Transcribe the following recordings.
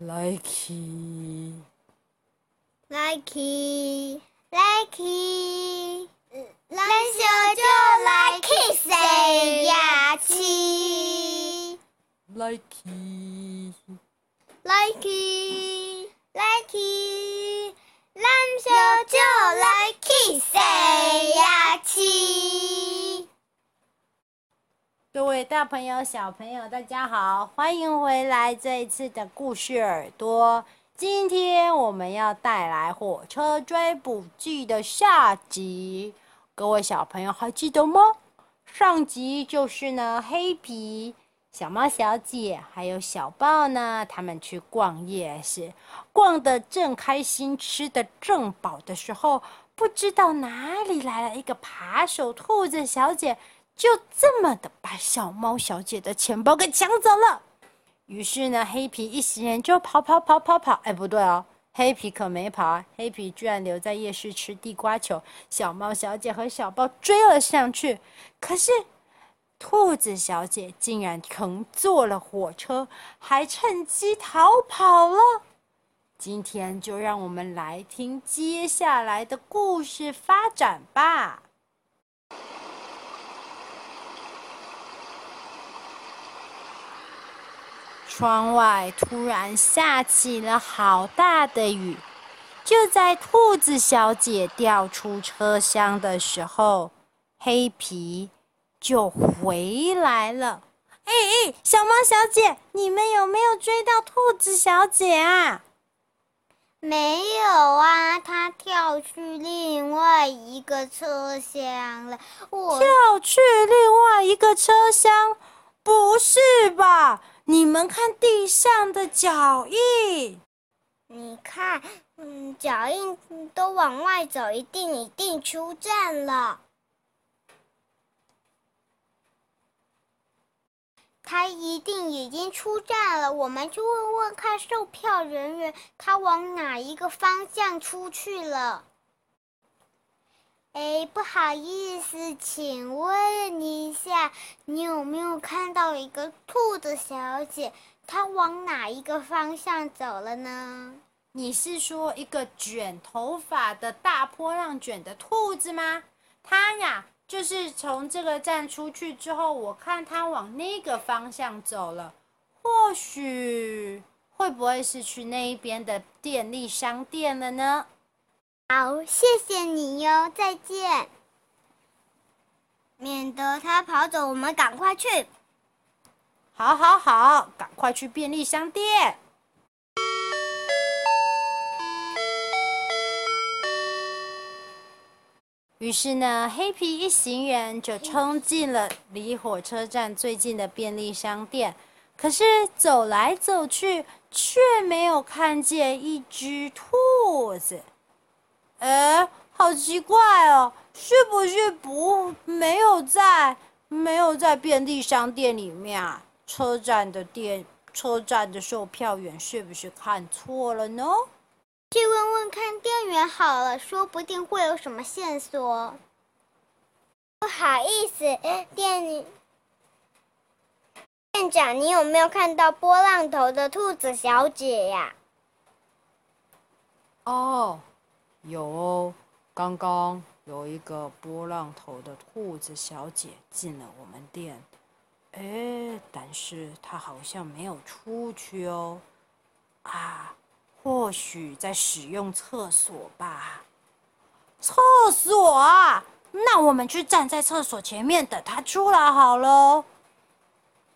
，Likey，Likey，Likey，咱小就来 kiss 谁呀？七，Likey，Likey，Likey，咱小就来 kiss 谁呀？各位大朋友、小朋友，大家好，欢迎回来这一次的故事耳朵。今天我们要带来《火车追捕记》的下集。各位小朋友还记得吗？上集就是呢，黑皮、小猫小姐还有小豹呢，他们去逛夜市，逛得正开心，吃得正饱的时候，不知道哪里来了一个扒手兔子小姐。就这么的把小猫小姐的钱包给抢走了。于是呢，黑皮一行人就跑跑跑跑跑。哎，不对哦，黑皮可没跑啊，黑皮居然留在夜市吃地瓜球。小猫小姐和小豹追了上去，可是兔子小姐竟然乘坐了火车，还趁机逃跑了。今天就让我们来听接下来的故事发展吧。窗外突然下起了好大的雨，就在兔子小姐掉出车厢的时候，黑皮就回来了。哎哎，小猫小姐，你们有没有追到兔子小姐啊？没有啊，她跳去另外一个车厢了。我跳去另外一个车厢？不是吧？你们看地上的脚印，你看，嗯，脚印都往外走，一定一定出站了。他一定已经出站了，我们去问问看售票人员，他往哪一个方向出去了。哎，不好意思，请问一下，你有没有看到一个兔子小姐？她往哪一个方向走了呢？你是说一个卷头发的大波浪卷的兔子吗？她呀，就是从这个站出去之后，我看她往那个方向走了。或许会不会是去那一边的电力商店了呢？好，谢谢你哟，再见。免得他跑走，我们赶快去。好，好，好，赶快去便利商店。于是呢，黑皮一行人就冲进了离火车站最近的便利商店。可是走来走去，却没有看见一只兔子。哎，好奇怪哦，是不是不没有在没有在便利商店里面啊？车站的店车站的售票员是不是看错了呢？去问问看店员好了，说不定会有什么线索。不好意思，店店长，你有没有看到波浪头的兔子小姐呀？哦。有哦，刚刚有一个波浪头的兔子小姐进了我们店，哎，但是她好像没有出去哦，啊，或许在使用厕所吧。厕所啊，那我们去站在厕所前面等她出来好喽。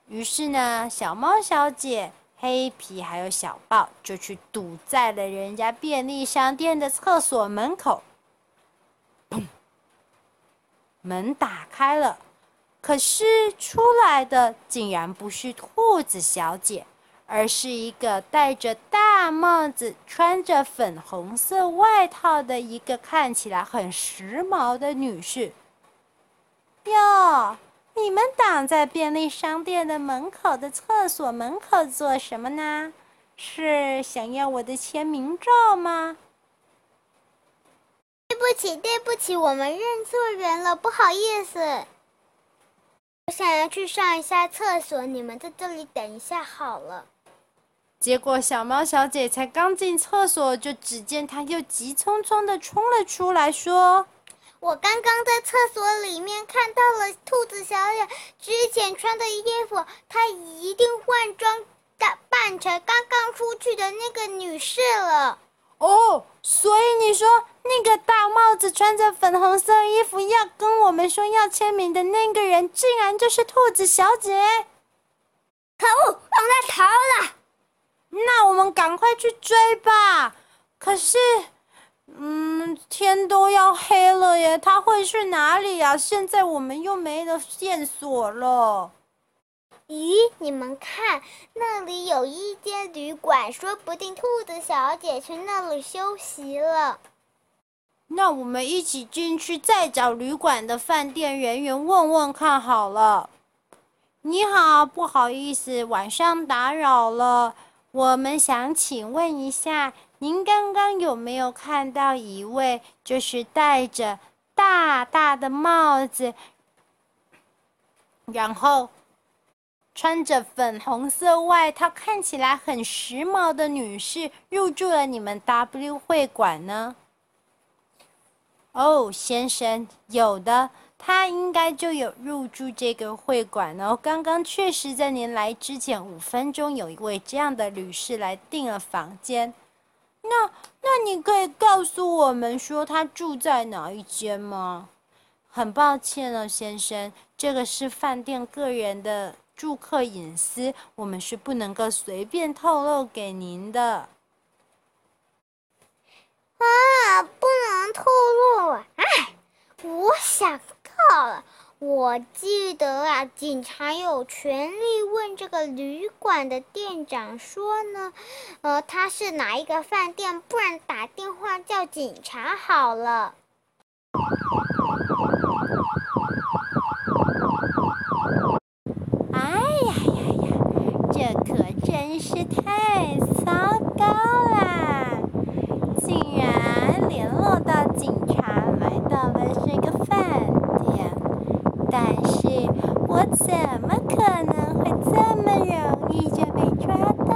于是呢，小猫小姐。黑皮还有小豹就去堵在了人家便利商店的厕所门口。砰！门打开了，可是出来的竟然不是兔子小姐，而是一个戴着大帽子、穿着粉红色外套的一个看起来很时髦的女士。哟。你们挡在便利商店的门口的厕所门口做什么呢？是想要我的签名照吗？对不起，对不起，我们认错人了，不好意思。我想要去上一下厕所，你们在这里等一下好了。结果小猫小姐才刚进厕所，就只见她又急匆匆的冲了出来，说：“我刚刚在厕所里面看到了兔子小姐之前穿的衣服，她一定换装打扮成刚刚出去的那个女士了。”哦，所以你说那个大帽子、穿着粉红色衣服要跟我们说要签名的那个人，竟然就是兔子小姐！可恶，让他逃了！那我们赶快去追吧。可是，嗯，天都要黑了耶，他会去哪里呀？现在我们又没了线索了。咦，你们看，那里有一间旅馆，说不定兔子小姐去那里休息了。那我们一起进去，再找旅馆的饭店人员问问看好了。你好，不好意思，晚上打扰了。我们想请问一下，您刚刚有没有看到一位，就是戴着大大的帽子，然后穿着粉红色外套，看起来很时髦的女士入住了你们 W 会馆呢？哦，先生，有的。他应该就有入住这个会馆哦。刚刚确实在您来之前五分钟，有一位这样的女士来订了房间。那那你可以告诉我们说他住在哪一间吗？很抱歉了，先生，这个是饭店个人的住客隐私，我们是不能够随便透露给您的。啊，不能透露啊！哎，我想。到了，我记得啊，警察有权利问这个旅馆的店长说呢，呃，他是哪一个饭店，不然打电话叫警察好了。哎呀呀呀，这可真是太糟糕了，竟然联络到警察，来到了这个饭。但是我怎么可能会这么容易就被抓到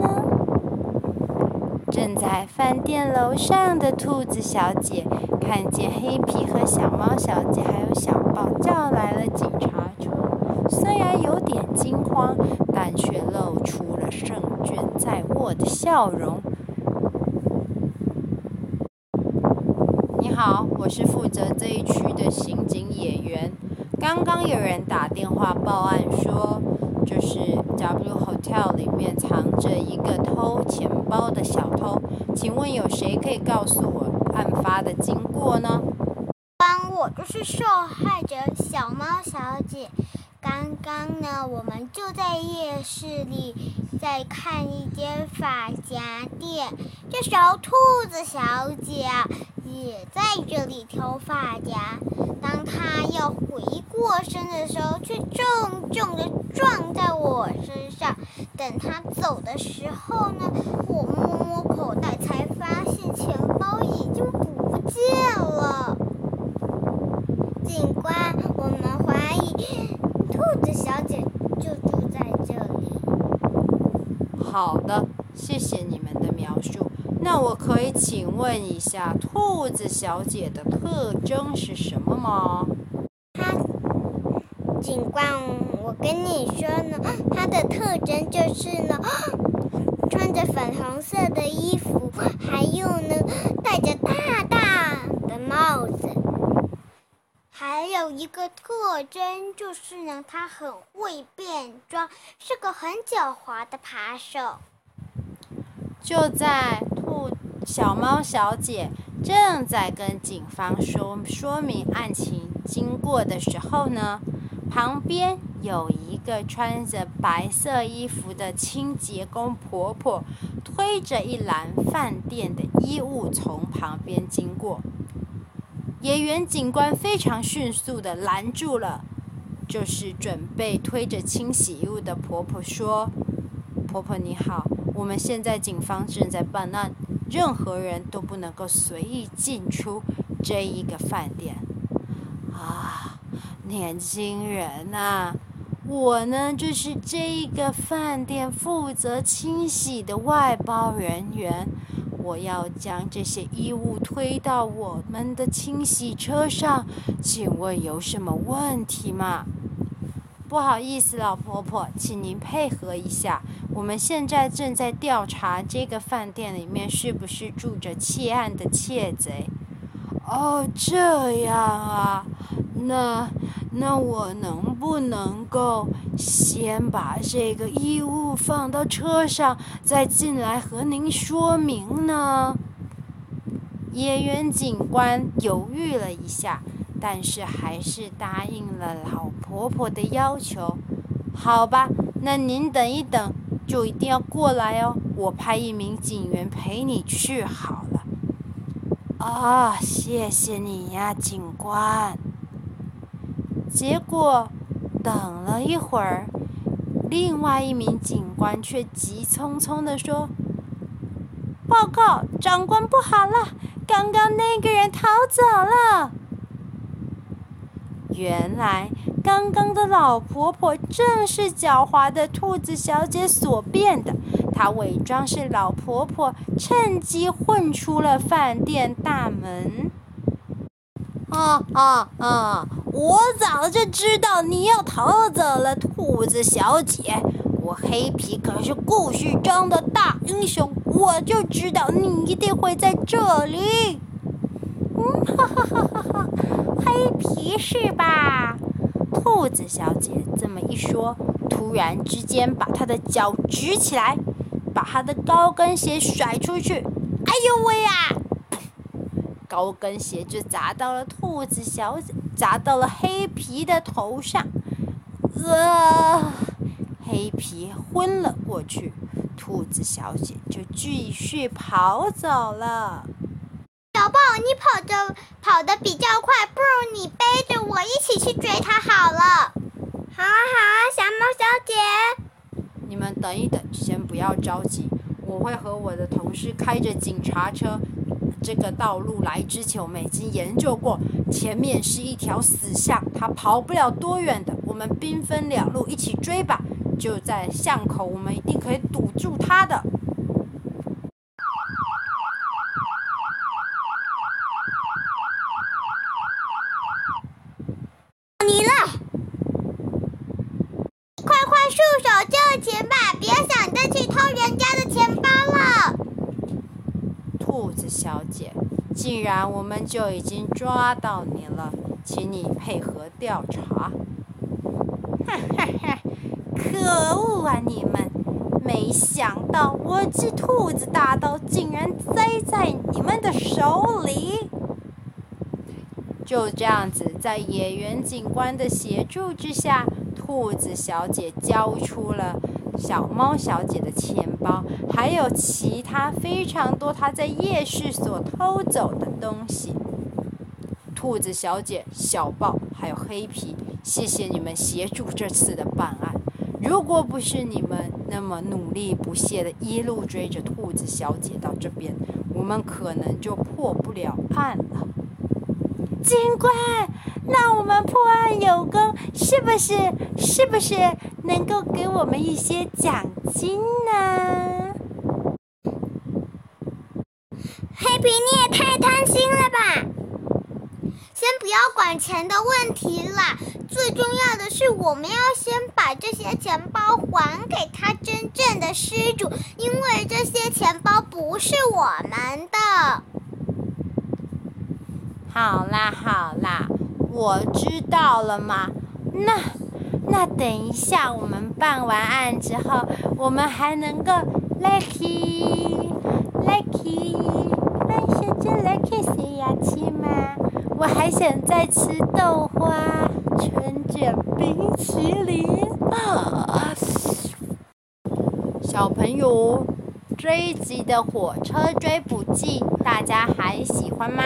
呢？正在饭店楼上的兔子小姐看见黑皮和小猫小姐还有小豹叫来了警察车，虽然有点惊慌，但却露出了胜券在握的笑容。你好，我是负责这一区的刑警演员。刚刚有人打电话报案说，就是 W Hotel 里面藏着一个偷钱包的小偷，请问有谁可以告诉我案发的经过呢？帮我就是受害者小猫小姐。刚刚呢，我们就在夜市里在看一间发夹店，这小兔子小姐，也在这里挑发夹。当他要回过身的时候，却重重的撞在我身上。等他走的时候呢，我摸摸口袋，才发现钱包已经不见了。警官，我们怀疑。兔子小姐就住在这里。好的，谢谢你。可以请问一下，兔子小姐的特征是什么吗？她，警官，我跟你说呢，它的特征就是呢，穿着粉红色的衣服，还有呢，戴着大大的帽子。还有一个特征就是呢，它很会变装，是个很狡猾的扒手。就在兔小猫小姐正在跟警方说说明案情经过的时候呢，旁边有一个穿着白色衣服的清洁工婆婆，推着一篮饭店的衣物从旁边经过。野原警官非常迅速地拦住了，就是准备推着清洗衣物的婆婆说：“婆婆你好，我们现在警方正在办案，任何人都不能够随意进出这一个饭店。”啊，年轻人呐，我呢，就是这一个饭店负责清洗的外包人员。我要将这些衣物推到我们的清洗车上，请问有什么问题吗？不好意思，老婆婆，请您配合一下。我们现在正在调查这个饭店里面是不是住着窃案的窃贼。哦，这样啊，那。那我能不能够先把这个衣物放到车上，再进来和您说明呢？野原警官犹豫了一下，但是还是答应了老婆婆的要求。好吧，那您等一等，就一定要过来哦。我派一名警员陪你去好了。啊，谢谢你呀，警官。结果，等了一会儿，另外一名警官却急匆匆地说：“报告，长官，不好了，刚刚那个人逃走了。”原来，刚刚的老婆婆正是狡猾的兔子小姐所变的，她伪装是老婆婆，趁机混出了饭店大门。啊啊啊！我早就知道你要逃走了，兔子小姐。我黑皮可是故事中的大英雄，我就知道你一定会在这里。哈哈哈哈哈！黑皮是吧？兔子小姐这么一说，突然之间把她的脚举起来，把她的高跟鞋甩出去。哎呦喂呀！高跟鞋就砸到了兔子小姐，砸到了黑皮的头上，呃，黑皮昏了过去，兔子小姐就继续跑走了。你跑着跑得比较快，不如你背着我一起去追他好了。好啊，好啊，小猫小姐。你们等一等，先不要着急，我会和我的同事开着警察车。这个道路来之前，我们已经研究过，前面是一条死巷，他跑不了多远的。我们兵分两路一起追吧，就在巷口，我们一定可以堵住他的。你了，快快束手就擒吧，别想再去偷人家的钱包了。兔子小姐，既然我们就已经抓到你了，请你配合调查。哈哈哈！可恶啊，你们！没想到我这兔子大刀竟然栽在你们的手里。就这样子，在野原警官的协助之下，兔子小姐交出了。小猫小姐的钱包，还有其他非常多她在夜市所偷走的东西。兔子小姐、小豹还有黑皮，谢谢你们协助这次的办案。如果不是你们那么努力不懈的一路追着兔子小姐到这边，我们可能就破不了案了。警官，那我们破案有功，是不是？是不是？能够给我们一些奖金呢？黑皮，你也太贪心了吧！先不要管钱的问题啦，最重要的是我们要先把这些钱包还给他真正的失主，因为这些钱包不是我们的。好啦好啦，我知道了嘛，那。那等一下，我们办完案之后，我们还能够 lucky lucky，那小姐 lucky 谁要去吗？我还想再吃豆花、春卷、冰淇淋。小朋友，这一集的火车追捕记，大家还喜欢吗？